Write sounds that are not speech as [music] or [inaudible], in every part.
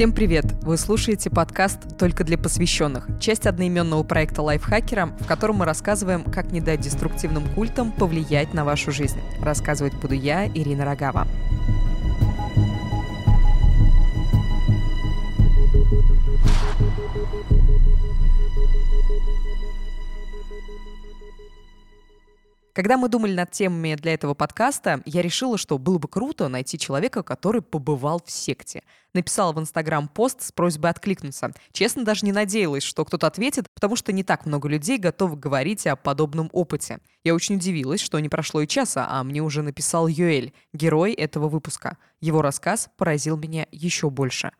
Всем привет! Вы слушаете подкаст «Только для посвященных», часть одноименного проекта лайфхакера, в котором мы рассказываем, как не дать деструктивным культам повлиять на вашу жизнь. Рассказывать буду я, Ирина Рогава. Когда мы думали над темами для этого подкаста, я решила, что было бы круто найти человека, который побывал в секте. Написала в Инстаграм пост с просьбой откликнуться. Честно, даже не надеялась, что кто-то ответит, потому что не так много людей готовы говорить о подобном опыте. Я очень удивилась, что не прошло и часа, а мне уже написал Юэль, герой этого выпуска. Его рассказ поразил меня еще больше.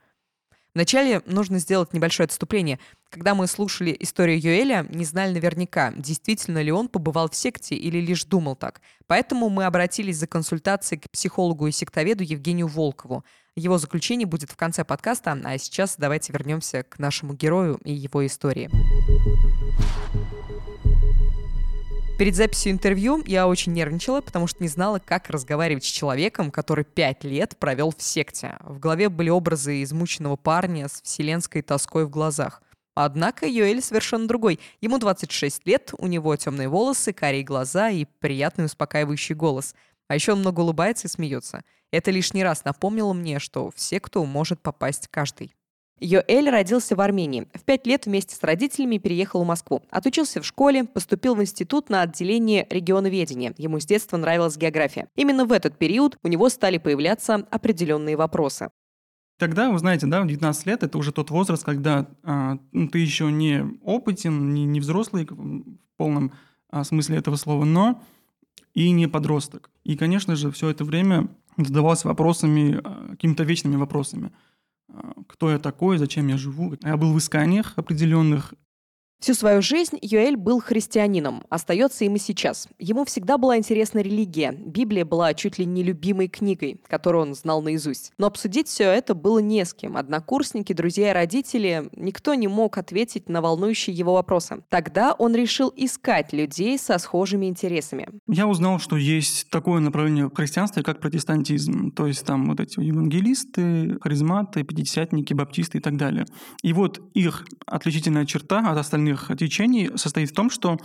Вначале нужно сделать небольшое отступление. Когда мы слушали историю Юэля, не знали наверняка, действительно ли он побывал в секте или лишь думал так. Поэтому мы обратились за консультацией к психологу и сектоведу Евгению Волкову. Его заключение будет в конце подкаста, а сейчас давайте вернемся к нашему герою и его истории. Перед записью интервью я очень нервничала, потому что не знала, как разговаривать с человеком, который пять лет провел в секте. В голове были образы измученного парня с вселенской тоской в глазах. Однако Йоэль совершенно другой. Ему 26 лет, у него темные волосы, карие глаза и приятный успокаивающий голос. А еще он много улыбается и смеется. Это лишний раз напомнило мне, что в секту может попасть каждый. Йоэль родился в Армении. В пять лет вместе с родителями переехал в Москву. Отучился в школе, поступил в институт на отделение регионоведения. Ему с детства нравилась география. Именно в этот период у него стали появляться определенные вопросы. Тогда, вы знаете, да, в 19 лет это уже тот возраст, когда а, ну, ты еще не опытен, не, не взрослый в полном а, смысле этого слова, но и не подросток. И, конечно же, все это время задавался вопросами, а, какими-то вечными вопросами – кто я такой, зачем я живу. Я был в исканиях определенных, Всю свою жизнь Юэль был христианином, остается им и сейчас. Ему всегда была интересна религия. Библия была чуть ли не любимой книгой, которую он знал наизусть. Но обсудить все это было не с кем. Однокурсники, друзья и родители, никто не мог ответить на волнующие его вопросы. Тогда он решил искать людей со схожими интересами. Я узнал, что есть такое направление в христианстве, как протестантизм. То есть там вот эти евангелисты, харизматы, пятидесятники, баптисты и так далее. И вот их отличительная черта от остальных остальных течений состоит в том, что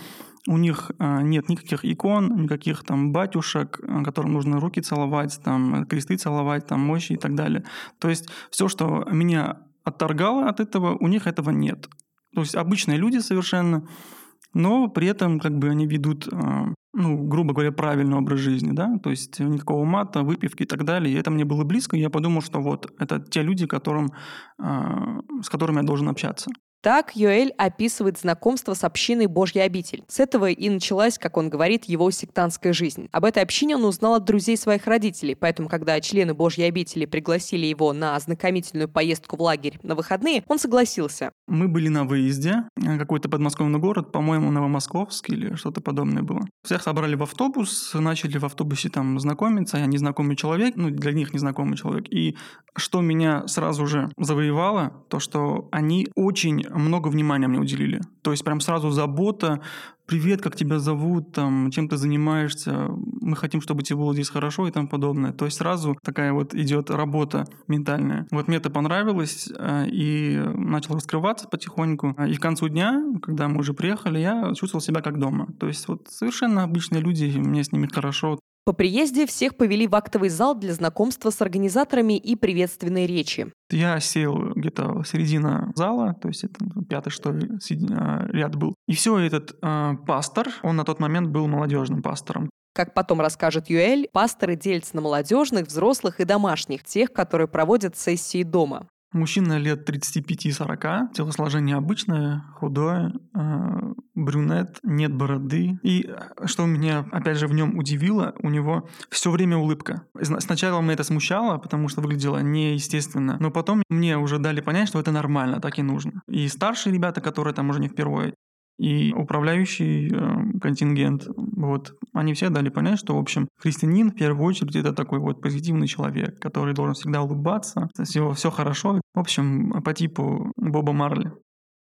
у них а, нет никаких икон, никаких там батюшек, а, которым нужно руки целовать, там кресты целовать, там мощи и так далее. То есть все, что меня отторгало от этого, у них этого нет. То есть обычные люди совершенно, но при этом как бы они ведут, а, ну, грубо говоря, правильный образ жизни, да, то есть никакого мата, выпивки и так далее. И это мне было близко, и я подумал, что вот это те люди, которым, с которыми я должен общаться. Так Йоэль описывает знакомство с общиной Божья обитель. С этого и началась, как он говорит, его сектантская жизнь. Об этой общине он узнал от друзей своих родителей, поэтому, когда члены Божьей обители пригласили его на ознакомительную поездку в лагерь на выходные, он согласился. Мы были на выезде, э, какой-то подмосковный город, по-моему, Новомосковск или что-то подобное было. Всех собрали в автобус, начали в автобусе там знакомиться, я незнакомый человек, ну, для них незнакомый человек. И что меня сразу же завоевало, то, что они очень много внимания мне уделили. То есть прям сразу забота, привет, как тебя зовут, там, чем ты занимаешься, мы хотим, чтобы тебе было здесь хорошо и тому подобное. То есть сразу такая вот идет работа ментальная. Вот мне это понравилось, э, и начал раскрываться потихоньку. И к концу дня, когда мы уже приехали, я чувствовал себя как дома. То есть вот совершенно обычные люди, мне с ними хорошо. По приезде всех повели в актовый зал для знакомства с организаторами и приветственной речи. Я сел где-то середина зала, то есть это пятый, что ли, а, ряд был. И все, этот э, пастор, он на тот момент был молодежным пастором. Как потом расскажет Юэль, пасторы делятся на молодежных, взрослых и домашних, тех, которые проводят сессии дома. Мужчина лет 35-40, телосложение обычное, худое, э, брюнет, нет бороды. И э, что меня, опять же, в нем удивило, у него все время улыбка. Сначала меня это смущало, потому что выглядело неестественно, но потом мне уже дали понять, что это нормально, так и нужно. И старшие ребята, которые там уже не впервые, и управляющий э, контингент, вот, они все дали понять, что, в общем, христианин в первую очередь это такой вот позитивный человек, который должен всегда улыбаться, все, все хорошо. В общем, по типу Боба Марли.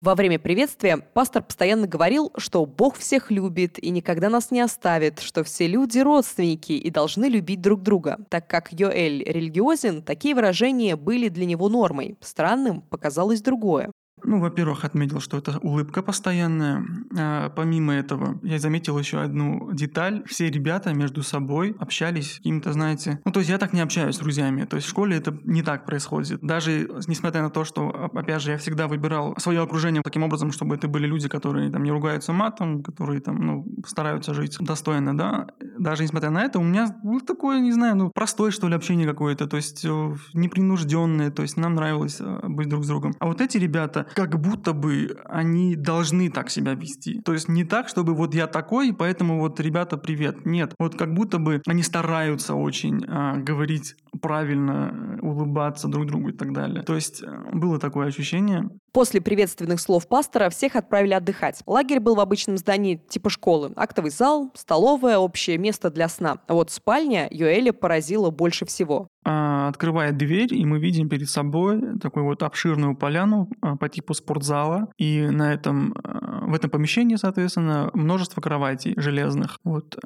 Во время приветствия пастор постоянно говорил, что Бог всех любит и никогда нас не оставит, что все люди родственники и должны любить друг друга. Так как Йоэль религиозен, такие выражения были для него нормой. Странным показалось другое. Ну, во-первых, отметил, что это улыбка постоянная. А, помимо этого, я заметил еще одну деталь. Все ребята между собой общались каким-то, знаете... Ну, то есть я так не общаюсь с друзьями. То есть в школе это не так происходит. Даже несмотря на то, что, опять же, я всегда выбирал свое окружение таким образом, чтобы это были люди, которые там не ругаются матом, которые там, ну, стараются жить достойно, да. Даже несмотря на это, у меня был такое, не знаю, ну, простое, что ли, общение какое-то. То есть э, непринужденное. То есть нам нравилось э, быть друг с другом. А вот эти ребята, как будто бы они должны так себя вести. То есть не так, чтобы вот я такой, поэтому вот ребята, привет. Нет, вот как будто бы они стараются очень а, говорить правильно, улыбаться друг другу и так далее. То есть э, было такое ощущение. После приветственных слов пастора всех отправили отдыхать. Лагерь был в обычном здании типа школы. Актовый зал, столовая, общее место для сна. А вот спальня Юэля поразила больше всего. А, открывает дверь, и мы видим перед собой такую вот обширную поляну а, по типу спортзала. И на этом, а, в этом помещении, соответственно, множество кроватей железных. Вот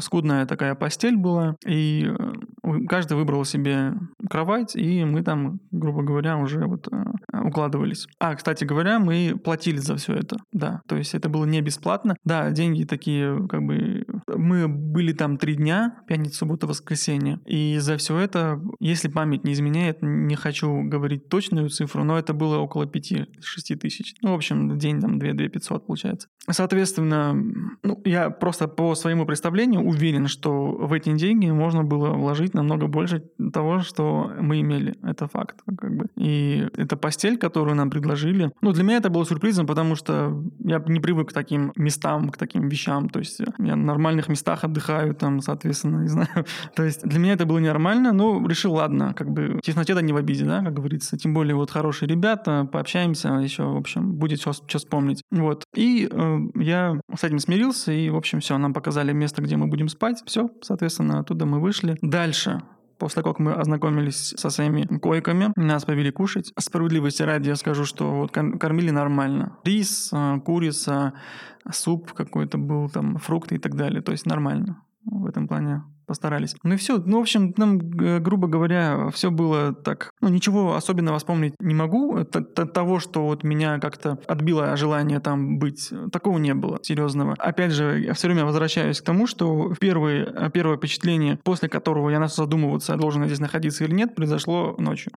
скудная такая постель была, и каждый выбрал себе кровать, и мы там, грубо говоря, уже вот укладывались. А, кстати говоря, мы платили за все это, да. То есть это было не бесплатно. Да, деньги такие, как бы... Мы были там три дня, пятница, суббота, воскресенье. И за все это если память не изменяет, не хочу говорить точную цифру, но это было около 5-6 тысяч. Ну, в общем, день там 2-2 500 получается. Соответственно, ну, я просто по своему представлению уверен, что в эти деньги можно было вложить намного больше того, что мы имели. Это факт. Как бы. И эта постель, которую нам предложили, ну, для меня это было сюрпризом, потому что я не привык к таким местам, к таким вещам. То есть я на нормальных местах отдыхаю, там, соответственно, не знаю. [laughs] То есть для меня это было нормально, но решил, ладно, как бы тесноте да не в обиде, да, как говорится. Тем более вот хорошие ребята, пообщаемся еще, в общем, будет что, что вспомнить. Вот. И э, я с этим смирился, и, в общем, все, нам показали место, где мы будем спать. Все, соответственно, оттуда мы вышли. Дальше После того, как мы ознакомились со своими койками, нас повели кушать. Справедливости ради я скажу, что вот кормили нормально. Рис, э, курица, суп какой-то был, там, фрукты и так далее. То есть нормально в этом плане постарались. Ну и все. Ну, в общем, нам, грубо говоря, все было так. Ну, ничего особенного вспомнить не могу. От того, что вот меня как-то отбило желание там быть, такого не было серьезного. Опять же, я все время возвращаюсь к тому, что первое, первое впечатление, после которого я начал задумываться, должен я здесь находиться или нет, произошло ночью.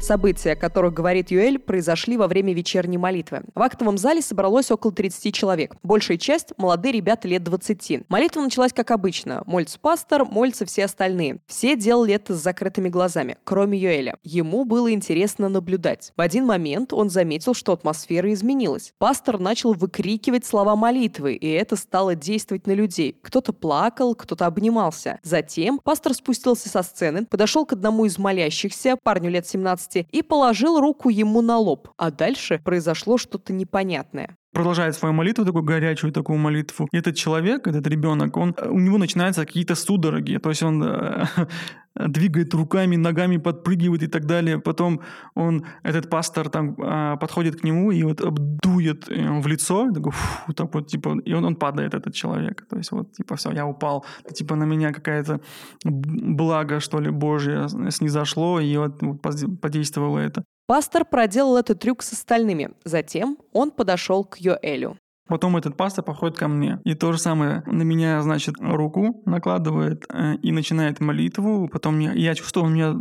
События, о которых говорит Юэль, произошли во время вечерней молитвы. В актовом зале собралось около 30 человек. Большая часть – молодые ребята лет 20. Молитва началась как обычно. Молится пастор, молятся все остальные. Все делали это с закрытыми глазами, кроме Юэля. Ему было интересно наблюдать. В один момент он заметил, что атмосфера изменилась. Пастор начал выкрикивать слова молитвы, и это стало действовать на людей. Кто-то плакал, кто-то обнимался. Затем пастор спустился со сцены, подошел к одному из молящихся, парню лет 17 месте и положил руку ему на лоб. А дальше произошло что-то непонятное продолжает свою молитву, такую горячую такую молитву. Этот человек, этот ребенок, он, у него начинаются какие-то судороги. То есть он э, [laughs] двигает руками, ногами, подпрыгивает и так далее. Потом он, этот пастор там э, подходит к нему и вот обдует в лицо, такой, фу, так вот, типа, и он, он падает, этот человек. То есть вот, типа, все, я упал. Типа на меня какая-то благо, что ли, Божье снизошло, и вот, вот подействовало это. Пастор проделал этот трюк с остальными. Затем он подошел к Йоэлю. Потом этот пастор подходит ко мне. И то же самое на меня, значит, руку накладывает э, и начинает молитву. Потом я, я чувствую, он меня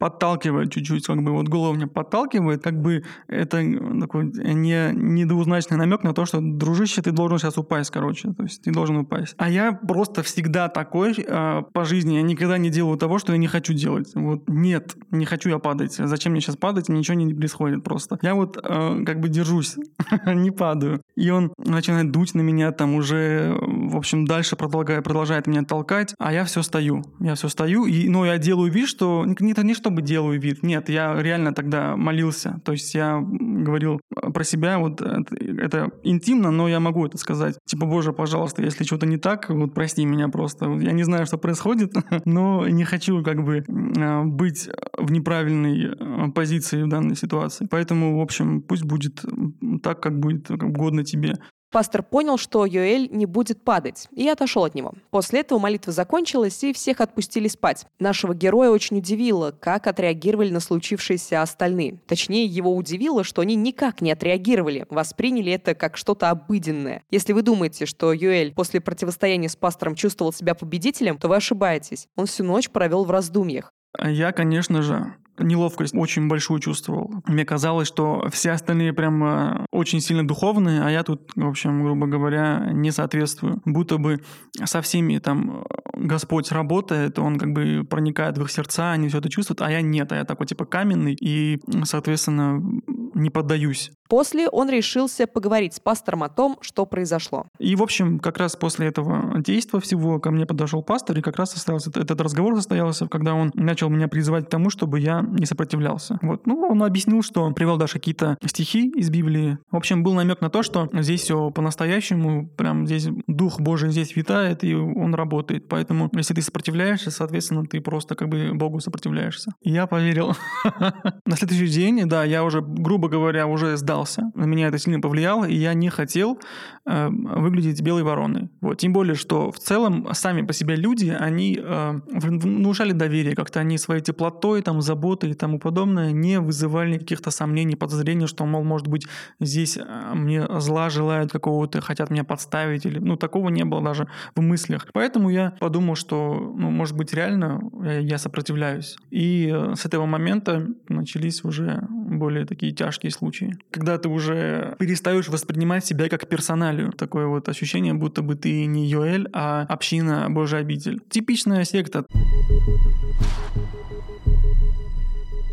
подталкивает чуть-чуть, как бы вот голову меня подталкивает, как бы это такой не, недвузначный намек на то, что, дружище, ты должен сейчас упасть, короче, то есть ты должен упасть. А я просто всегда такой э, по жизни, я никогда не делаю того, что я не хочу делать. Вот нет, не хочу я падать. Зачем мне сейчас падать, ничего не происходит просто. Я вот э, как бы держусь, [laughs] не падаю. И он начинает дуть на меня там уже в общем, дальше продолжает, продолжает меня толкать, а я все стою. Я все стою, и, ну, я делаю вид, что... Не, не чтобы делаю вид, нет, я реально тогда молился. То есть я говорил про себя, вот это, это интимно, но я могу это сказать. Типа, боже, пожалуйста, если что-то не так, вот прости меня просто. Я не знаю, что происходит, [laughs] но не хочу как бы а, быть в неправильной позиции в данной ситуации. Поэтому, в общем, пусть будет так, как будет как угодно тебе. Пастор понял, что Йоэль не будет падать, и отошел от него. После этого молитва закончилась, и всех отпустили спать. Нашего героя очень удивило, как отреагировали на случившееся остальные. Точнее, его удивило, что они никак не отреагировали, восприняли это как что-то обыденное. Если вы думаете, что Юэль после противостояния с пастором чувствовал себя победителем, то вы ошибаетесь. Он всю ночь провел в раздумьях. Я, конечно же, неловкость очень большую чувствовал. Мне казалось, что все остальные прям очень сильно духовные, а я тут, в общем, грубо говоря, не соответствую. Будто бы со всеми там Господь работает, Он как бы проникает в их сердца, они все это чувствуют, а я нет, а я такой типа каменный и, соответственно, не поддаюсь. После он решился поговорить с пастором о том, что произошло. И, в общем, как раз после этого действия всего ко мне подошел пастор, и как раз состоялся этот разговор состоялся, когда он начал меня призывать к тому, чтобы я не сопротивлялся. Вот. Ну, он объяснил, что он привел даже какие-то стихи из Библии. В общем, был намек на то, что здесь все по-настоящему, прям здесь Дух Божий здесь витает, и он работает. Поэтому, если ты сопротивляешься, соответственно, ты просто как бы Богу сопротивляешься. Я поверил. [laughs] На следующий день, да, я уже, грубо говоря, уже сдался. На меня это сильно повлияло, и я не хотел э, выглядеть белой вороной. Вот. Тем более, что в целом сами по себе люди, они э, внушали доверие как-то, они своей теплотой, там, заботой и тому подобное не вызывали каких-то сомнений, подозрений, что, мол, может быть, здесь э, мне зла желают какого-то, хотят меня подставить, или, ну, такого не было даже в мыслях. Поэтому я подумал, что, ну, может быть, реально я сопротивляюсь. И э, с этого момента начались уже более такие тяжкие случаи. Когда ты уже перестаешь воспринимать себя как персоналию. Такое вот ощущение, будто бы ты не Йоэль, а община Божий обитель. Типичная секта.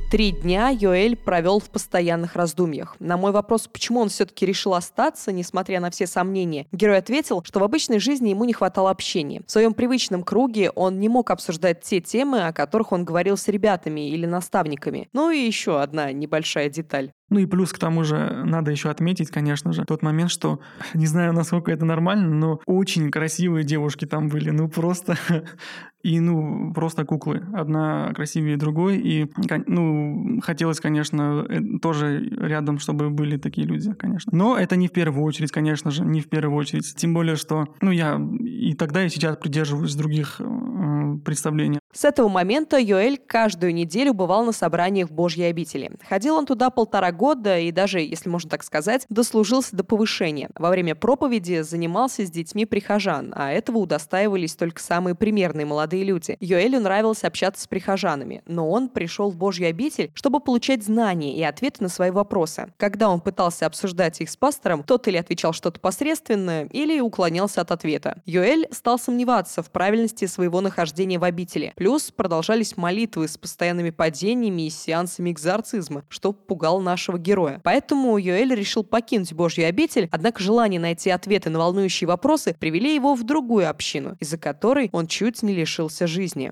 Три дня Йоэль провел в постоянных раздумьях. На мой вопрос, почему он все-таки решил остаться, несмотря на все сомнения, герой ответил, что в обычной жизни ему не хватало общения. В своем привычном круге он не мог обсуждать те темы, о которых он говорил с ребятами или наставниками. Ну и еще одна небольшая деталь. Ну и плюс к тому же надо еще отметить, конечно же, тот момент, что [laughs] не знаю, насколько это нормально, но очень красивые девушки там были. Ну просто [laughs] и, ну, просто куклы. Одна красивее другой. И, ну, хотелось, конечно, э, тоже рядом, чтобы были такие люди, конечно. Но это не в первую очередь, конечно же, не в первую очередь. Тем более, что, ну, я и тогда, и сейчас придерживаюсь других э, представлений. С этого момента Йоэль каждую неделю бывал на собраниях Божьей обители. Ходил он туда полтора года и даже, если можно так сказать, дослужился до повышения. Во время проповеди занимался с детьми прихожан, а этого удостаивались только самые примерные молодые люди. Йоэлю нравилось общаться с прихожанами, но он пришел в Божью обитель, чтобы получать знания и ответы на свои вопросы. Когда он пытался обсуждать их с пастором, тот или отвечал что-то посредственное, или уклонялся от ответа. Йоэль стал сомневаться в правильности своего нахождения в обители. Плюс продолжались молитвы с постоянными падениями и сеансами экзорцизма, что пугал нашего героя. Поэтому Юэль решил покинуть Божью обитель, однако желание найти ответы на волнующие вопросы привели его в другую общину, из-за которой он чуть не лишился жизни.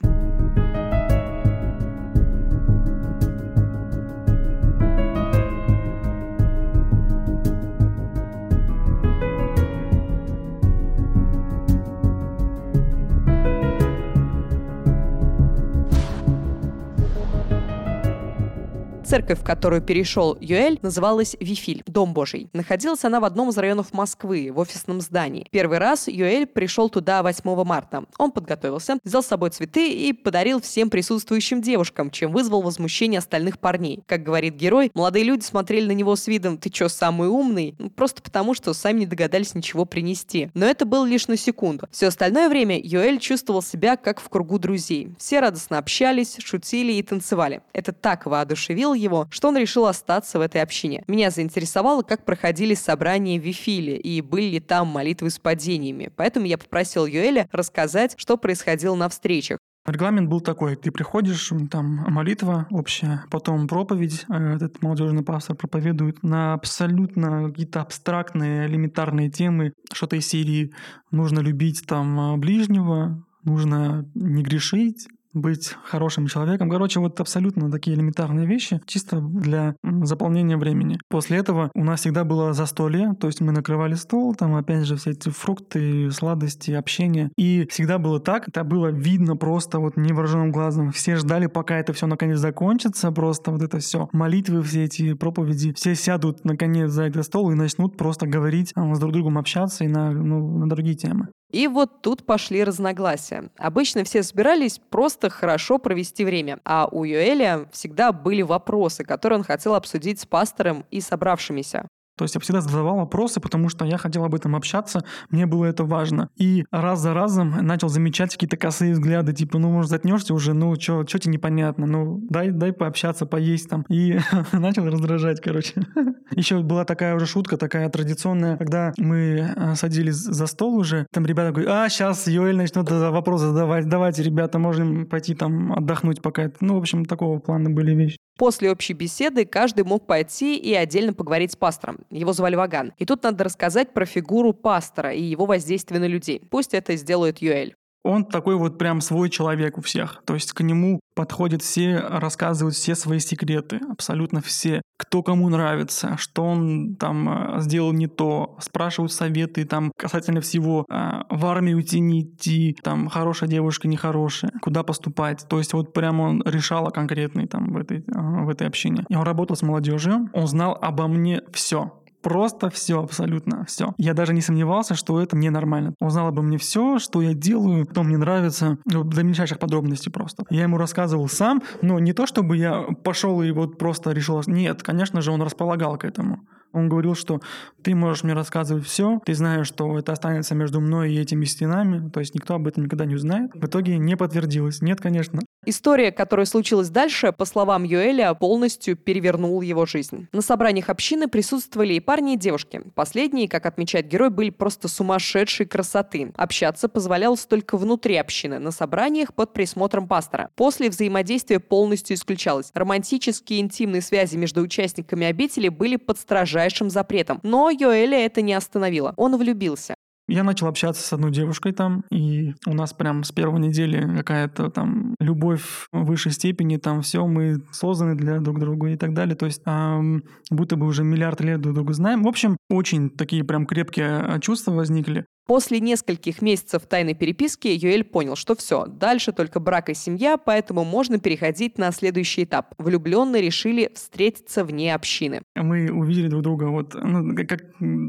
Церковь, в которую перешел Юэль, называлась Вифиль, Дом Божий. Находилась она в одном из районов Москвы, в офисном здании. Первый раз Юэль пришел туда 8 марта. Он подготовился, взял с собой цветы и подарил всем присутствующим девушкам, чем вызвал возмущение остальных парней. Как говорит герой, молодые люди смотрели на него с видом «ты чё, самый умный?» ну, Просто потому, что сами не догадались ничего принести. Но это было лишь на секунду. Все остальное время Юэль чувствовал себя как в кругу друзей. Все радостно общались, шутили и танцевали. Это так воодушевило что он решил остаться в этой общине. Меня заинтересовало, как проходили собрания в Вифиле и были ли там молитвы с падениями. Поэтому я попросил Юэля рассказать, что происходило на встречах. Регламент был такой, ты приходишь, там молитва общая, потом проповедь, э, этот молодежный пастор проповедует на абсолютно какие-то абстрактные, элементарные темы, что-то из серии «нужно любить там ближнего», нужно не грешить, быть хорошим человеком. Короче, вот абсолютно такие элементарные вещи, чисто для заполнения времени. После этого у нас всегда было застолье, то есть мы накрывали стол, там опять же все эти фрукты, сладости, общение. И всегда было так, это было видно просто вот невооруженным глазом. Все ждали, пока это все наконец закончится, просто вот это все. Молитвы, все эти проповеди, все сядут наконец за этот стол и начнут просто говорить, с друг другом общаться и на, ну, на другие темы. И вот тут пошли разногласия. Обычно все собирались просто хорошо провести время, а у Юэля всегда были вопросы, которые он хотел обсудить с пастором и собравшимися. То есть я всегда задавал вопросы, потому что я хотел об этом общаться, мне было это важно. И раз за разом начал замечать какие-то косые взгляды, типа, ну, может, затнешься уже, ну, что тебе непонятно, ну, дай, дай пообщаться, поесть там. И [laughs] начал раздражать, короче. [laughs] Еще была такая уже шутка, такая традиционная, когда мы э, садились за стол уже, там ребята говорят, а, сейчас Йоэль начнет вопросы задавать, давайте, ребята, можем пойти там отдохнуть пока. Ну, в общем, такого плана были вещи. После общей беседы каждый мог пойти и отдельно поговорить с пастором. Его звали Ваган. И тут надо рассказать про фигуру пастора и его воздействие на людей. Пусть это сделает Юэль он такой вот прям свой человек у всех. То есть к нему подходят все, рассказывают все свои секреты, абсолютно все. Кто кому нравится, что он там э, сделал не то, спрашивают советы там касательно всего, э, в армию идти, не идти, там хорошая девушка, нехорошая, куда поступать. То есть вот прямо он решал конкретный там в этой, э, в этой общине. И он работал с молодежью, он знал обо мне все Просто все, абсолютно все. Я даже не сомневался, что это ненормально. Он знал обо мне все, что я делаю, что мне нравится, ну, до мельчайших подробностей просто. Я ему рассказывал сам, но не то, чтобы я пошел и вот просто решил... Нет, конечно же, он располагал к этому. Он говорил, что ты можешь мне рассказывать все, ты знаешь, что это останется между мной и этими стенами, то есть никто об этом никогда не узнает. В итоге не подтвердилось. Нет, конечно. История, которая случилась дальше, по словам Юэля, полностью перевернула его жизнь. На собраниях общины присутствовали и парни, и девушки. Последние, как отмечает герой, были просто сумасшедшей красоты. Общаться позволялось только внутри общины, на собраниях под присмотром пастора. После взаимодействия полностью исключалось. Романтические интимные связи между участниками обители были под строжайшим строжайшим запретом. Но Йоэля это не остановило. Он влюбился. Я начал общаться с одной девушкой там, и у нас прям с первой недели какая-то там любовь в высшей степени, там все, мы созданы для друг друга и так далее. То есть эм, будто бы уже миллиард лет друг друга знаем. В общем, очень такие прям крепкие чувства возникли. После нескольких месяцев тайной переписки Юэль понял, что все, дальше только брак и семья, поэтому можно переходить на следующий этап. Влюбленные решили встретиться вне общины. Мы увидели друг друга, вот, ну, как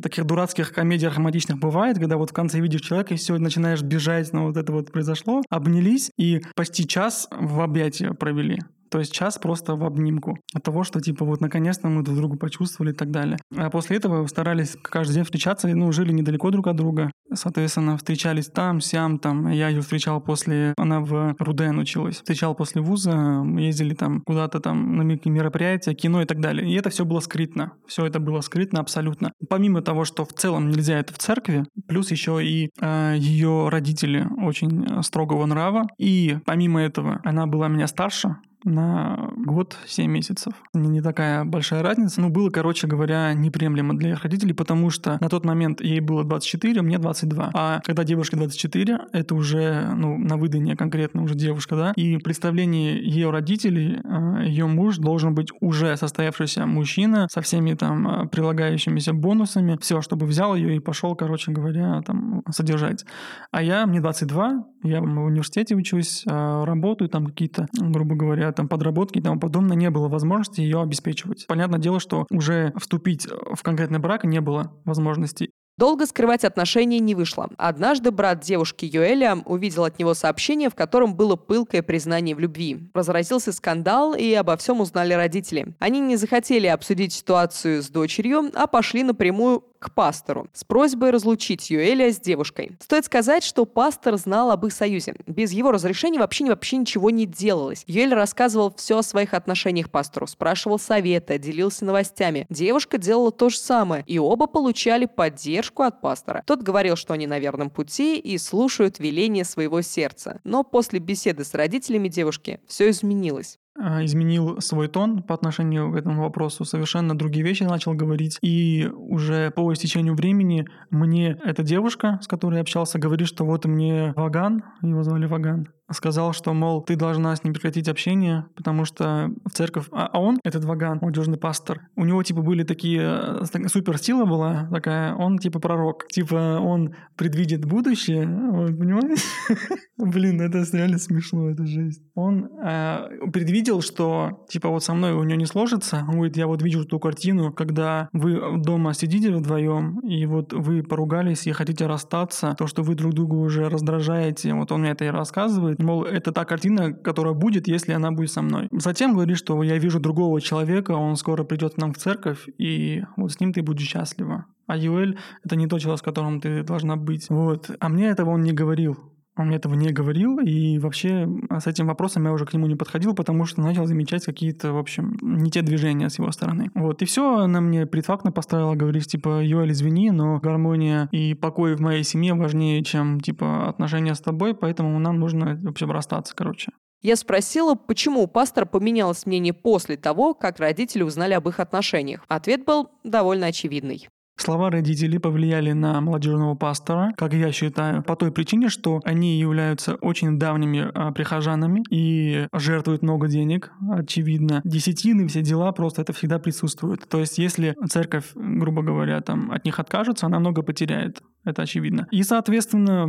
таких дурацких комедиях романтичных бывает, когда вот в конце видишь человека и все, начинаешь бежать, но вот это вот произошло, обнялись и почти час в объятия провели. То есть час просто в обнимку от того, что типа вот наконец-то мы друг друга почувствовали и так далее. А после этого старались каждый день встречаться, ну, жили недалеко друг от друга. Соответственно, встречались там, сям, там. Я ее встречал после... Она в Руден училась. Встречал после вуза, ездили там куда-то там на мероприятия, кино и так далее. И это все было скрытно. Все это было скрытно абсолютно. Помимо того, что в целом нельзя это в церкви, плюс еще и э, ее родители очень строгого нрава. И помимо этого, она была меня старше, на год 7 месяцев. Не, не такая большая разница. Ну, было, короче говоря, неприемлемо для их родителей, потому что на тот момент ей было 24, мне 22. А когда девушке 24, это уже, ну, на выданье конкретно уже девушка, да, и представление ее родителей, а, ее муж должен быть уже состоявшийся мужчина со всеми там а, прилагающимися бонусами, все, чтобы взял ее и пошел, короче говоря, там содержать. А я, мне 22, я в университете учусь, а, работаю, там какие-то, грубо говоря, там подработки и тому подобное, не было возможности ее обеспечивать. Понятное дело, что уже вступить в конкретный брак не было возможности. Долго скрывать отношения не вышло. Однажды брат девушки Юэля увидел от него сообщение, в котором было пылкое признание в любви. Разразился скандал, и обо всем узнали родители. Они не захотели обсудить ситуацию с дочерью, а пошли напрямую к пастору с просьбой разлучить Юэля с девушкой. Стоит сказать, что пастор знал об их союзе. Без его разрешения вообще, вообще ничего не делалось. Юэль рассказывал все о своих отношениях пастору, спрашивал совета, делился новостями. Девушка делала то же самое, и оба получали поддержку от пастора. Тот говорил, что они на верном пути и слушают веления своего сердца. Но после беседы с родителями девушки все изменилось. А, изменил свой тон по отношению к этому вопросу, совершенно другие вещи начал говорить. И уже по истечению времени мне эта девушка, с которой я общался, говорит, что вот мне Ваган, его звали Ваган, сказал, что, мол, ты должна с ним прекратить общение, потому что в церковь... А, а он, этот Ваган, молодежный пастор, у него, типа, были такие... Э, суперсила была такая, он, типа, пророк. Типа, он предвидит будущее, вот, понимаешь? [laughs] Блин, это реально смешно, это жесть. Он э, предвидел, что, типа, вот со мной у него не сложится. Он говорит, я вот вижу ту картину, когда вы дома сидите вдвоем, и вот вы поругались и хотите расстаться, то, что вы друг друга уже раздражаете. Вот он мне это и рассказывает мол, это та картина, которая будет, если она будет со мной. Затем говорит, что я вижу другого человека, он скоро придет к нам в церковь, и вот с ним ты будешь счастлива. А Юэль — это не тот человек, с которым ты должна быть. Вот. А мне этого он не говорил. Он мне этого не говорил, и вообще с этим вопросом я уже к нему не подходил, потому что начал замечать какие-то, в общем, не те движения с его стороны. Вот, и все, она мне предфактно поставила, говоришь, типа, Йоэль, извини, но гармония и покой в моей семье важнее, чем, типа, отношения с тобой, поэтому нам нужно вообще расстаться, короче. Я спросила, почему у пастора поменялось мнение после того, как родители узнали об их отношениях. Ответ был довольно очевидный. Слова родителей повлияли на молодежного пастора, как я считаю, по той причине, что они являются очень давними а, прихожанами и жертвуют много денег, очевидно. Десятины, все дела просто это всегда присутствует. То есть если церковь, грубо говоря, там от них откажется, она много потеряет. Это очевидно. И, соответственно,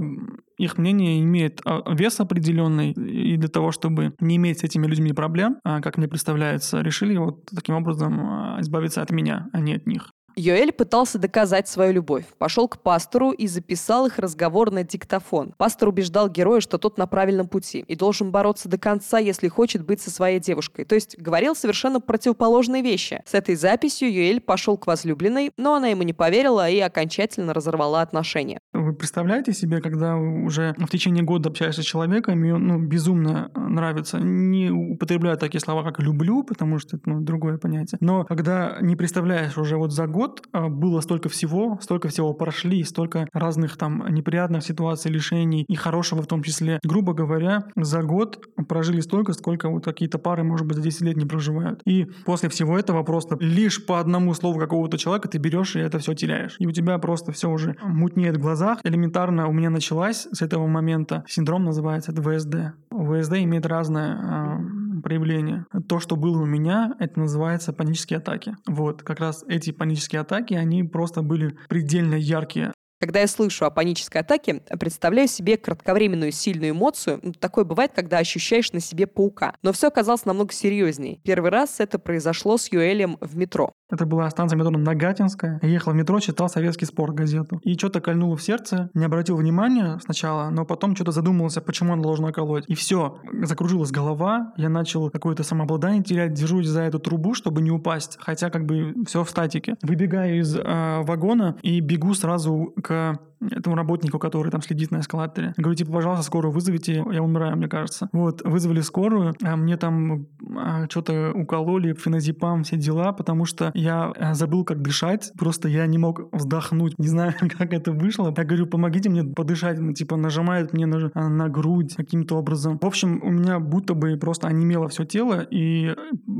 их мнение имеет а, вес определенный, и для того, чтобы не иметь с этими людьми проблем, а, как мне представляется, решили вот таким образом а, избавиться от меня, а не от них. Йоэль пытался доказать свою любовь. Пошел к пастору и записал их разговор на диктофон. Пастор убеждал героя, что тот на правильном пути и должен бороться до конца, если хочет быть со своей девушкой. То есть говорил совершенно противоположные вещи. С этой записью Юэль пошел к возлюбленной, но она ему не поверила и окончательно разорвала отношения. Вы представляете себе, когда уже в течение года общаешься с человеком, и он ну, безумно нравится, не употребляю такие слова, как «люблю», потому что это ну, другое понятие, но когда не представляешь уже вот за год, год а, было столько всего, столько всего прошли, столько разных там неприятных ситуаций, лишений и хорошего в том числе. Грубо говоря, за год прожили столько, сколько вот какие-то пары, может быть, за 10 лет не проживают. И после всего этого просто лишь по одному слову какого-то человека ты берешь и это все теряешь. И у тебя просто все уже мутнеет в глазах. Элементарно у меня началась с этого момента синдром называется ВСД. ВСД имеет разное проявление. То, что было у меня, это называется панические атаки. Вот, как раз эти панические атаки, они просто были предельно яркие. Когда я слышу о панической атаке, представляю себе кратковременную сильную эмоцию. Ну, такое бывает, когда ощущаешь на себе паука. Но все оказалось намного серьезнее. Первый раз это произошло с Юэлем в метро. Это была станция метро Нагатинская. Я ехал в метро, читал «Советский спорт» газету. И что-то кольнуло в сердце. Не обратил внимания сначала, но потом что-то задумался, почему оно должно колоть. И все, закружилась голова. Я начал какое-то самообладание терять, держусь за эту трубу, чтобы не упасть. Хотя как бы все в статике. Выбегаю из э, вагона и бегу сразу к этому работнику, который там следит на эскалаторе. Говорю, типа, пожалуйста, скорую вызовите, я умираю, мне кажется. Вот, вызвали скорую, а мне там а, что-то укололи, феназепам, все дела, потому что я а, забыл, как дышать, просто я не мог вздохнуть, не знаю, [laughs] как это вышло. Я говорю, помогите мне подышать, ну, типа, нажимает мне на, на грудь каким-то образом. В общем, у меня будто бы просто онемело все тело, и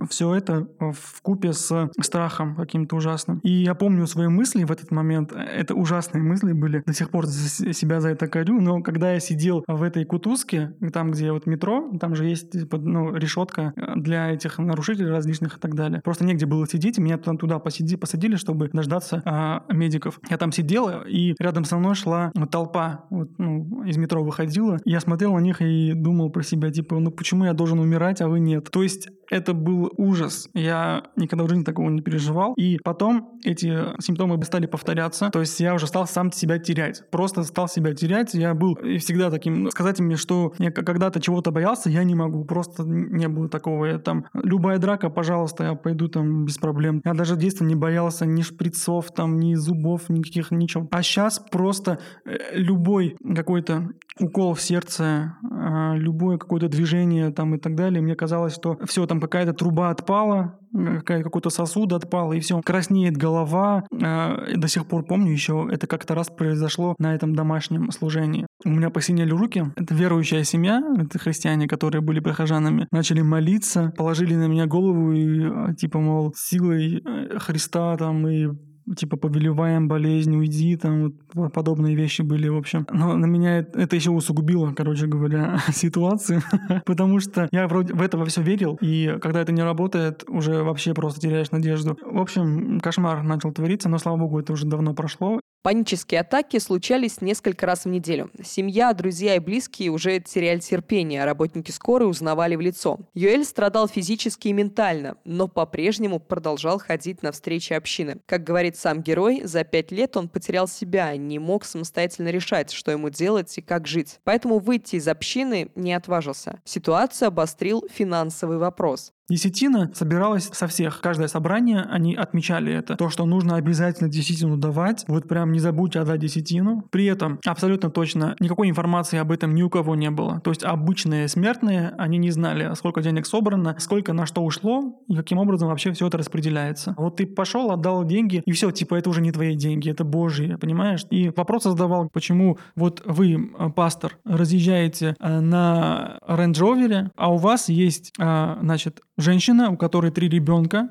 все это в купе с страхом каким-то ужасным. И я помню свои мысли в этот момент, это ужасные мысли были, до сих пор себя за это корю, но когда я сидел в этой кутузке, там, где вот метро, там же есть типа, ну, решетка для этих нарушителей различных и так далее. Просто негде было сидеть, меня туда, туда посиди, посадили, чтобы дождаться а, медиков. Я там сидел, и рядом со мной шла толпа, вот, ну, из метро выходила. Я смотрел на них и думал про себя, типа, ну почему я должен умирать, а вы нет? То есть Это был ужас. Я никогда в жизни такого не переживал. И потом эти симптомы стали повторяться. То есть я уже стал сам себя терять. Просто стал себя терять. Я был всегда таким... Сказать мне, что я когда-то чего-то боялся, я не могу. Просто не было такого. Я там... Любая драка, пожалуйста, я пойду там без проблем. Я даже в детстве не боялся ни шприцов, там, ни зубов, никаких, ничего. А сейчас просто э, любой какой-то укол в сердце, а, любое какое-то движение там и так далее, мне казалось, что все, там какая-то труба отпала, какой-то сосуд отпал, и все, краснеет голова. А, до сих пор помню еще, это как-то раз произошло на этом домашнем служении. У меня посинели руки. Это верующая семья, это христиане, которые были прихожанами, начали молиться, положили на меня голову и а, типа, мол, силой э, Христа там и типа повелеваем болезнь, уйди, там вот подобные вещи были, в общем. Но на меня это еще усугубило, короче говоря, [laughs] ситуацию, [laughs] потому что я вроде в это во все верил, и когда это не работает, уже вообще просто теряешь надежду. В общем, кошмар начал твориться, но, слава богу, это уже давно прошло, Панические атаки случались несколько раз в неделю. Семья, друзья и близкие уже теряли терпение, а работники скорой узнавали в лицо. Юэль страдал физически и ментально, но по-прежнему продолжал ходить на встречи общины. Как говорит сам герой, за пять лет он потерял себя, не мог самостоятельно решать, что ему делать и как жить. Поэтому выйти из общины не отважился. Ситуацию обострил финансовый вопрос. Десятина собиралась со всех. Каждое собрание, они отмечали это. То, что нужно обязательно десятину давать. Вот прям не забудьте отдать десятину. При этом абсолютно точно никакой информации об этом ни у кого не было. То есть обычные смертные, они не знали, сколько денег собрано, сколько на что ушло и каким образом вообще все это распределяется. Вот ты пошел, отдал деньги, и все, типа это уже не твои деньги, это божьи, понимаешь? И вопрос задавал, почему вот вы, э, пастор, разъезжаете э, на Range Rover, а у вас есть, э, значит, женщина, у которой три ребенка,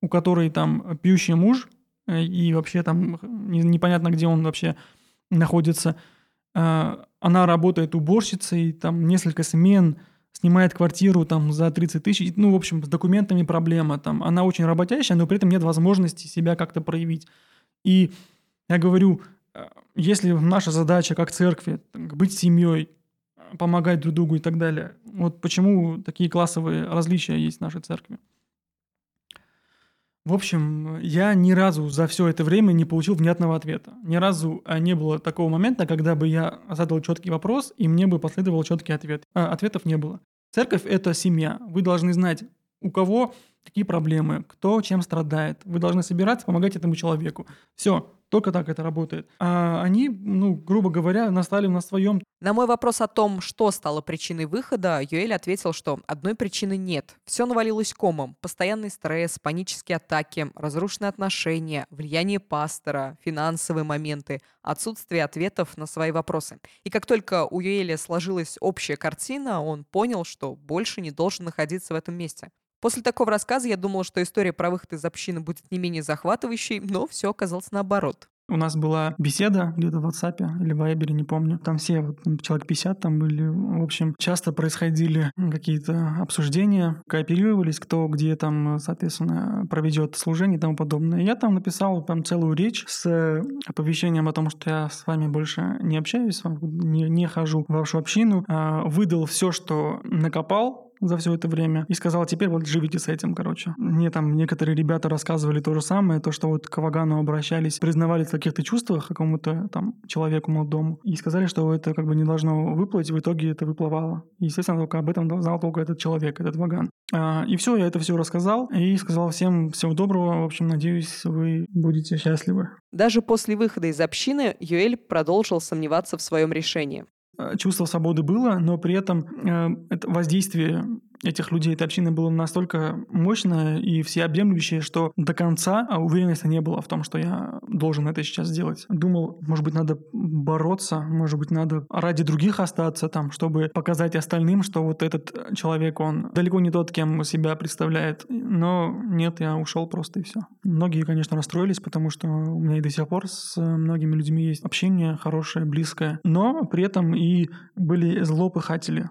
у которой там пьющий муж, э, и вообще там непонятно, где он вообще находится. Э, она работает уборщицей, там несколько смен, снимает квартиру там за 30 тысяч. Ну, в общем, с документами проблема. Там. Она очень работящая, но при этом нет возможности себя как-то проявить. И я говорю, э, если наша задача как церкви быть семьей, помогать друг другу и так далее. Вот почему такие классовые различия есть в нашей церкви. В общем, я ни разу за все это время не получил внятного ответа. Ни разу а, не было такого момента, когда бы я задал четкий вопрос, и мне бы последовал четкий ответ. А, ответов не было. Церковь — это семья. Вы должны знать, у кого какие проблемы, кто чем страдает. Вы должны собираться, помогать этому человеку. Все, только так это работает. А они, ну, грубо говоря, настали на своем. На мой вопрос о том, что стало причиной выхода, Юэль ответил, что одной причины нет. Все навалилось комом. Постоянный стресс, панические атаки, разрушенные отношения, влияние пастора, финансовые моменты, отсутствие ответов на свои вопросы. И как только у Юэля сложилась общая картина, он понял, что больше не должен находиться в этом месте. После такого рассказа я думала, что история про выход из общины будет не менее захватывающей, но все оказалось наоборот. У нас была беседа где-то в WhatsApp или в Viber, не помню. Там все, вот, человек 50 там были. В общем, часто происходили какие-то обсуждения, кооперировались, кто где там, соответственно, проведет служение и тому подобное. Я там написал там целую речь с оповещением о том, что я с вами больше не общаюсь, не, не хожу в вашу общину. А, выдал все, что накопал, за все это время и сказал, теперь вот живите с этим, короче. Мне там некоторые ребята рассказывали то же самое, то, что вот к Вагану обращались, признавались в каких-то чувствах какому-то там человеку молодому и сказали, что это как бы не должно выплыть, в итоге это выплывало. Естественно, только об этом знал только этот человек, этот Ваган. А, и все, я это все рассказал и сказал всем всего доброго. В общем, надеюсь, вы будете счастливы. Даже после выхода из общины Юэль продолжил сомневаться в своем решении. Э, чувство свободы было, но при этом э, это воздействие этих людей, общины было настолько мощное и всеобъемлющее, что до конца а, уверенности не было в том, что я должен это сейчас сделать. Думал, может быть, надо бороться, может быть, надо ради других остаться там, чтобы показать остальным, что вот этот человек, он далеко не тот, кем себя представляет. Но нет, я ушел просто и все. Многие, конечно, расстроились, потому что у меня и до сих пор с многими людьми есть общение хорошее, близкое. Но при этом и были злопыхатели.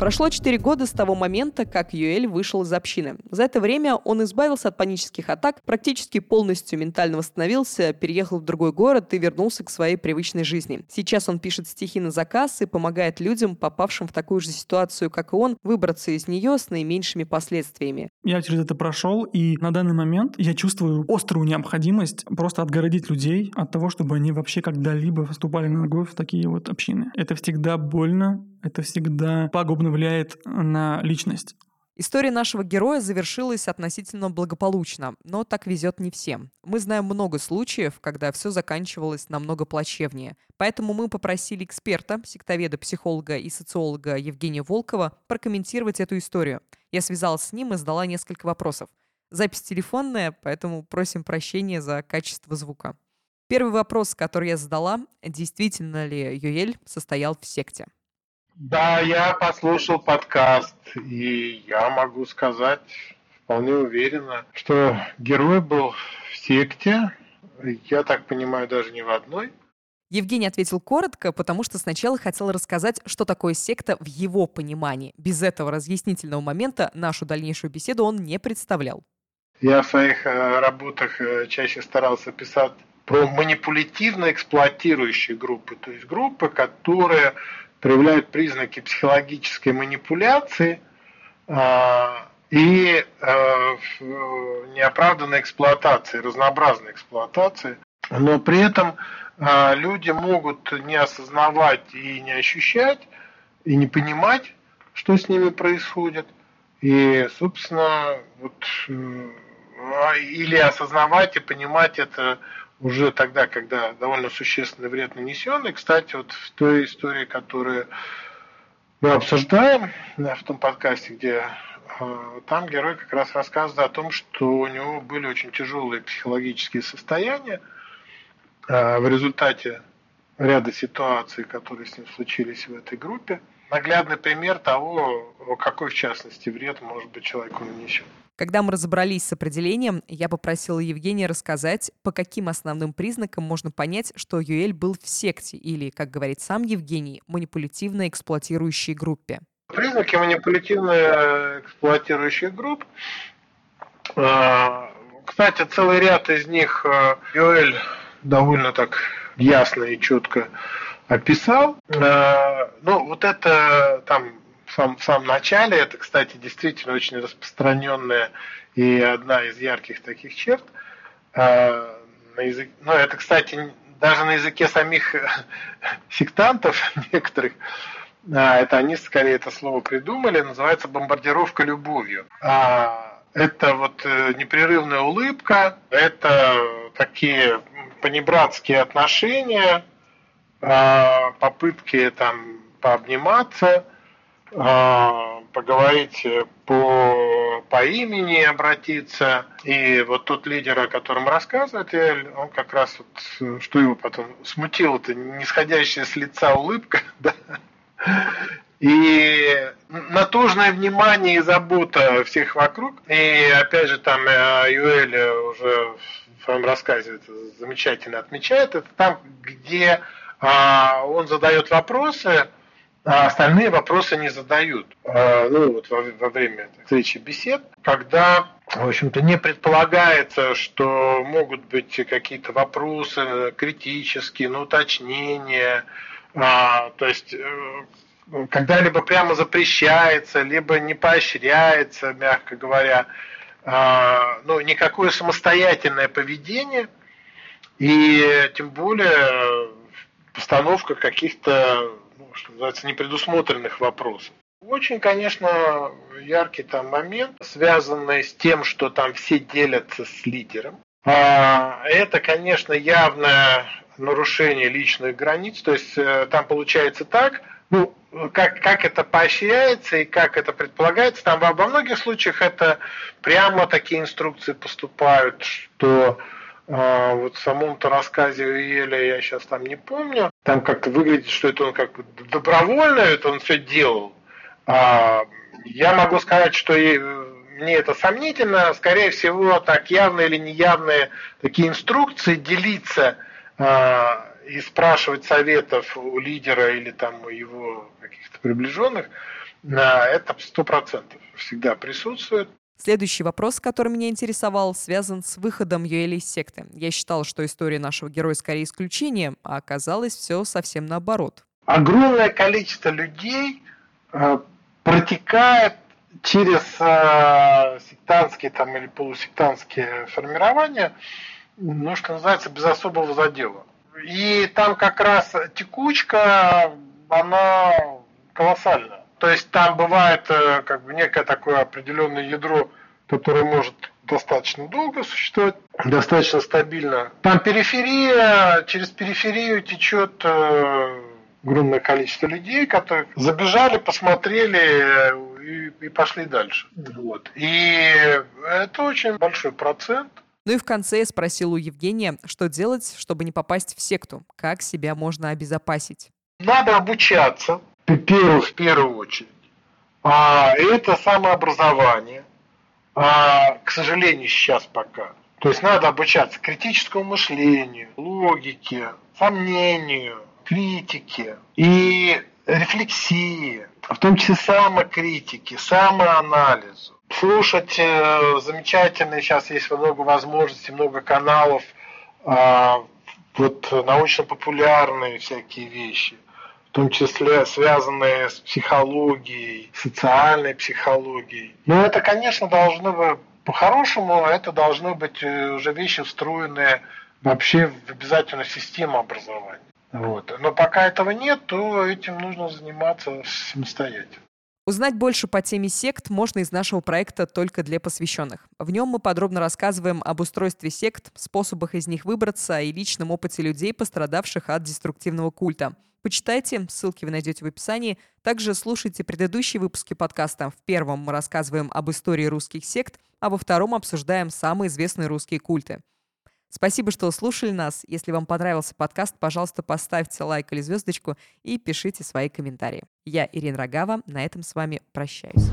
Прошло 4 года с того момента, как Юэль вышел из общины. За это время он избавился от панических атак, практически полностью ментально восстановился, переехал в другой город и вернулся к своей привычной жизни. Сейчас он пишет стихи на заказ и помогает людям, попавшим в такую же ситуацию, как и он, выбраться из нее с наименьшими последствиями. Я через это прошел, и на данный момент я чувствую острую необходимость просто отгородить людей от того, чтобы они вообще когда-либо вступали на ногой в такие вот общины. Это всегда больно, это всегда пагубно влияет на личность. История нашего героя завершилась относительно благополучно, но так везет не всем. Мы знаем много случаев, когда все заканчивалось намного плачевнее. Поэтому мы попросили эксперта, сектоведа, психолога и социолога Евгения Волкова прокомментировать эту историю. Я связалась с ним и задала несколько вопросов. Запись телефонная, поэтому просим прощения за качество звука. Первый вопрос, который я задала, действительно ли Юэль состоял в секте? Да, я послушал подкаст, и я могу сказать вполне уверенно, что герой был в секте, я так понимаю, даже не в одной. Евгений ответил коротко, потому что сначала хотел рассказать, что такое секта в его понимании. Без этого разъяснительного момента нашу дальнейшую беседу он не представлял. Я в своих э, работах э, чаще старался писать про манипулятивно эксплуатирующие группы, то есть группы, которые проявляют признаки психологической манипуляции а, и а, неоправданной эксплуатации, разнообразной эксплуатации. Но при этом а, люди могут не осознавать и не ощущать, и не понимать, что с ними происходит. И, собственно, вот, или осознавать и понимать это уже тогда, когда довольно существенный вред нанесен. И, кстати, вот в той истории, которую мы обсуждаем в том подкасте, где э, там герой как раз рассказывает о том, что у него были очень тяжелые психологические состояния э, в результате ряда ситуаций, которые с ним случились в этой группе. Наглядный пример того, какой в частности вред может быть человеку нанесен. Когда мы разобрались с определением, я попросила Евгения рассказать, по каким основным признакам можно понять, что Юэль был в секте или, как говорит сам Евгений, манипулятивно эксплуатирующей группе. Признаки манипулятивно эксплуатирующих групп. А, кстати, целый ряд из них а, Юэль довольно так ясно и четко описал. А, ну, вот это там в самом, в самом начале. Это, кстати, действительно очень распространенная и одна из ярких таких черт. А, на язык, ну, это, кстати, даже на языке самих [laughs] сектантов [laughs] некоторых, а, это они скорее это слово придумали, называется бомбардировка любовью. А, это вот э, непрерывная улыбка, это такие понебратские отношения, попытки там пообниматься – а, поговорить по, по имени обратиться. И вот тот лидер, о котором рассказывает Эль, он как раз вот, что его потом смутило, это нисходящая с лица улыбка, [laughs] да? И натужное внимание и забота всех вокруг. И опять же там э, Юэль уже в своем рассказе это замечательно отмечает. Это там, где он задает вопросы, а остальные вопросы не задают. А, ну, вот во, во время встречи бесед, когда, в общем-то, не предполагается, что могут быть какие-то вопросы критические, ну, уточнения, а, то есть э, когда либо прямо запрещается, либо не поощряется, мягко говоря, а, ну, никакое самостоятельное поведение, и тем более постановка каких-то что называется, непредусмотренных вопросов. Очень, конечно, яркий там момент, связанный с тем, что там все делятся с лидером. А, это, конечно, явное нарушение личных границ. То есть э, там получается так, ну, как, как это поощряется и как это предполагается. Там во многих случаях это прямо такие инструкции поступают, что вот в самом-то рассказе Уиэля я сейчас там не помню, там как-то выглядит, что это он как бы добровольно это он все делал. А, я могу сказать, что и мне это сомнительно, скорее всего, так явные или неявные такие инструкции делиться а, и спрашивать советов у лидера или там у его каких-то приближенных, Это сто процентов всегда присутствует. Следующий вопрос, который меня интересовал, связан с выходом Юэли из секты. Я считал, что история нашего героя скорее исключение, а оказалось все совсем наоборот. Огромное количество людей э, протекает через э, сектантские там, или полусектантские формирования, ну, что называется, без особого задела. И там как раз текучка, она колоссальная. То есть там бывает э, как бы некое такое определенное ядро, которое может достаточно долго существовать, достаточно стабильно. Там периферия, через периферию течет э, огромное количество людей, которые забежали, посмотрели э, и, и пошли дальше. Вот. И это очень большой процент. Ну и в конце я спросил у Евгения, что делать, чтобы не попасть в секту, как себя можно обезопасить. Надо обучаться, в первую очередь. А, это самообразование. А, к сожалению, сейчас пока. То есть надо обучаться критическому мышлению, логике, сомнению, критике и рефлексии, в том числе самокритике, самоанализу. Слушать э, замечательные, сейчас есть много возможностей, много каналов, э, вот научно-популярные всякие вещи – в том числе связанные с психологией, социальной психологией. Но это, конечно, должно быть по-хорошему, это должны быть уже вещи, встроенные вообще в обязательную систему образования. Вот. Но пока этого нет, то этим нужно заниматься самостоятельно. Узнать больше по теме сект можно из нашего проекта «Только для посвященных». В нем мы подробно рассказываем об устройстве сект, способах из них выбраться и личном опыте людей, пострадавших от деструктивного культа – Почитайте, ссылки вы найдете в описании. Также слушайте предыдущие выпуски подкаста. В первом мы рассказываем об истории русских сект, а во втором обсуждаем самые известные русские культы. Спасибо, что слушали нас. Если вам понравился подкаст, пожалуйста, поставьте лайк или звездочку и пишите свои комментарии. Я Ирина Рогава. На этом с вами прощаюсь.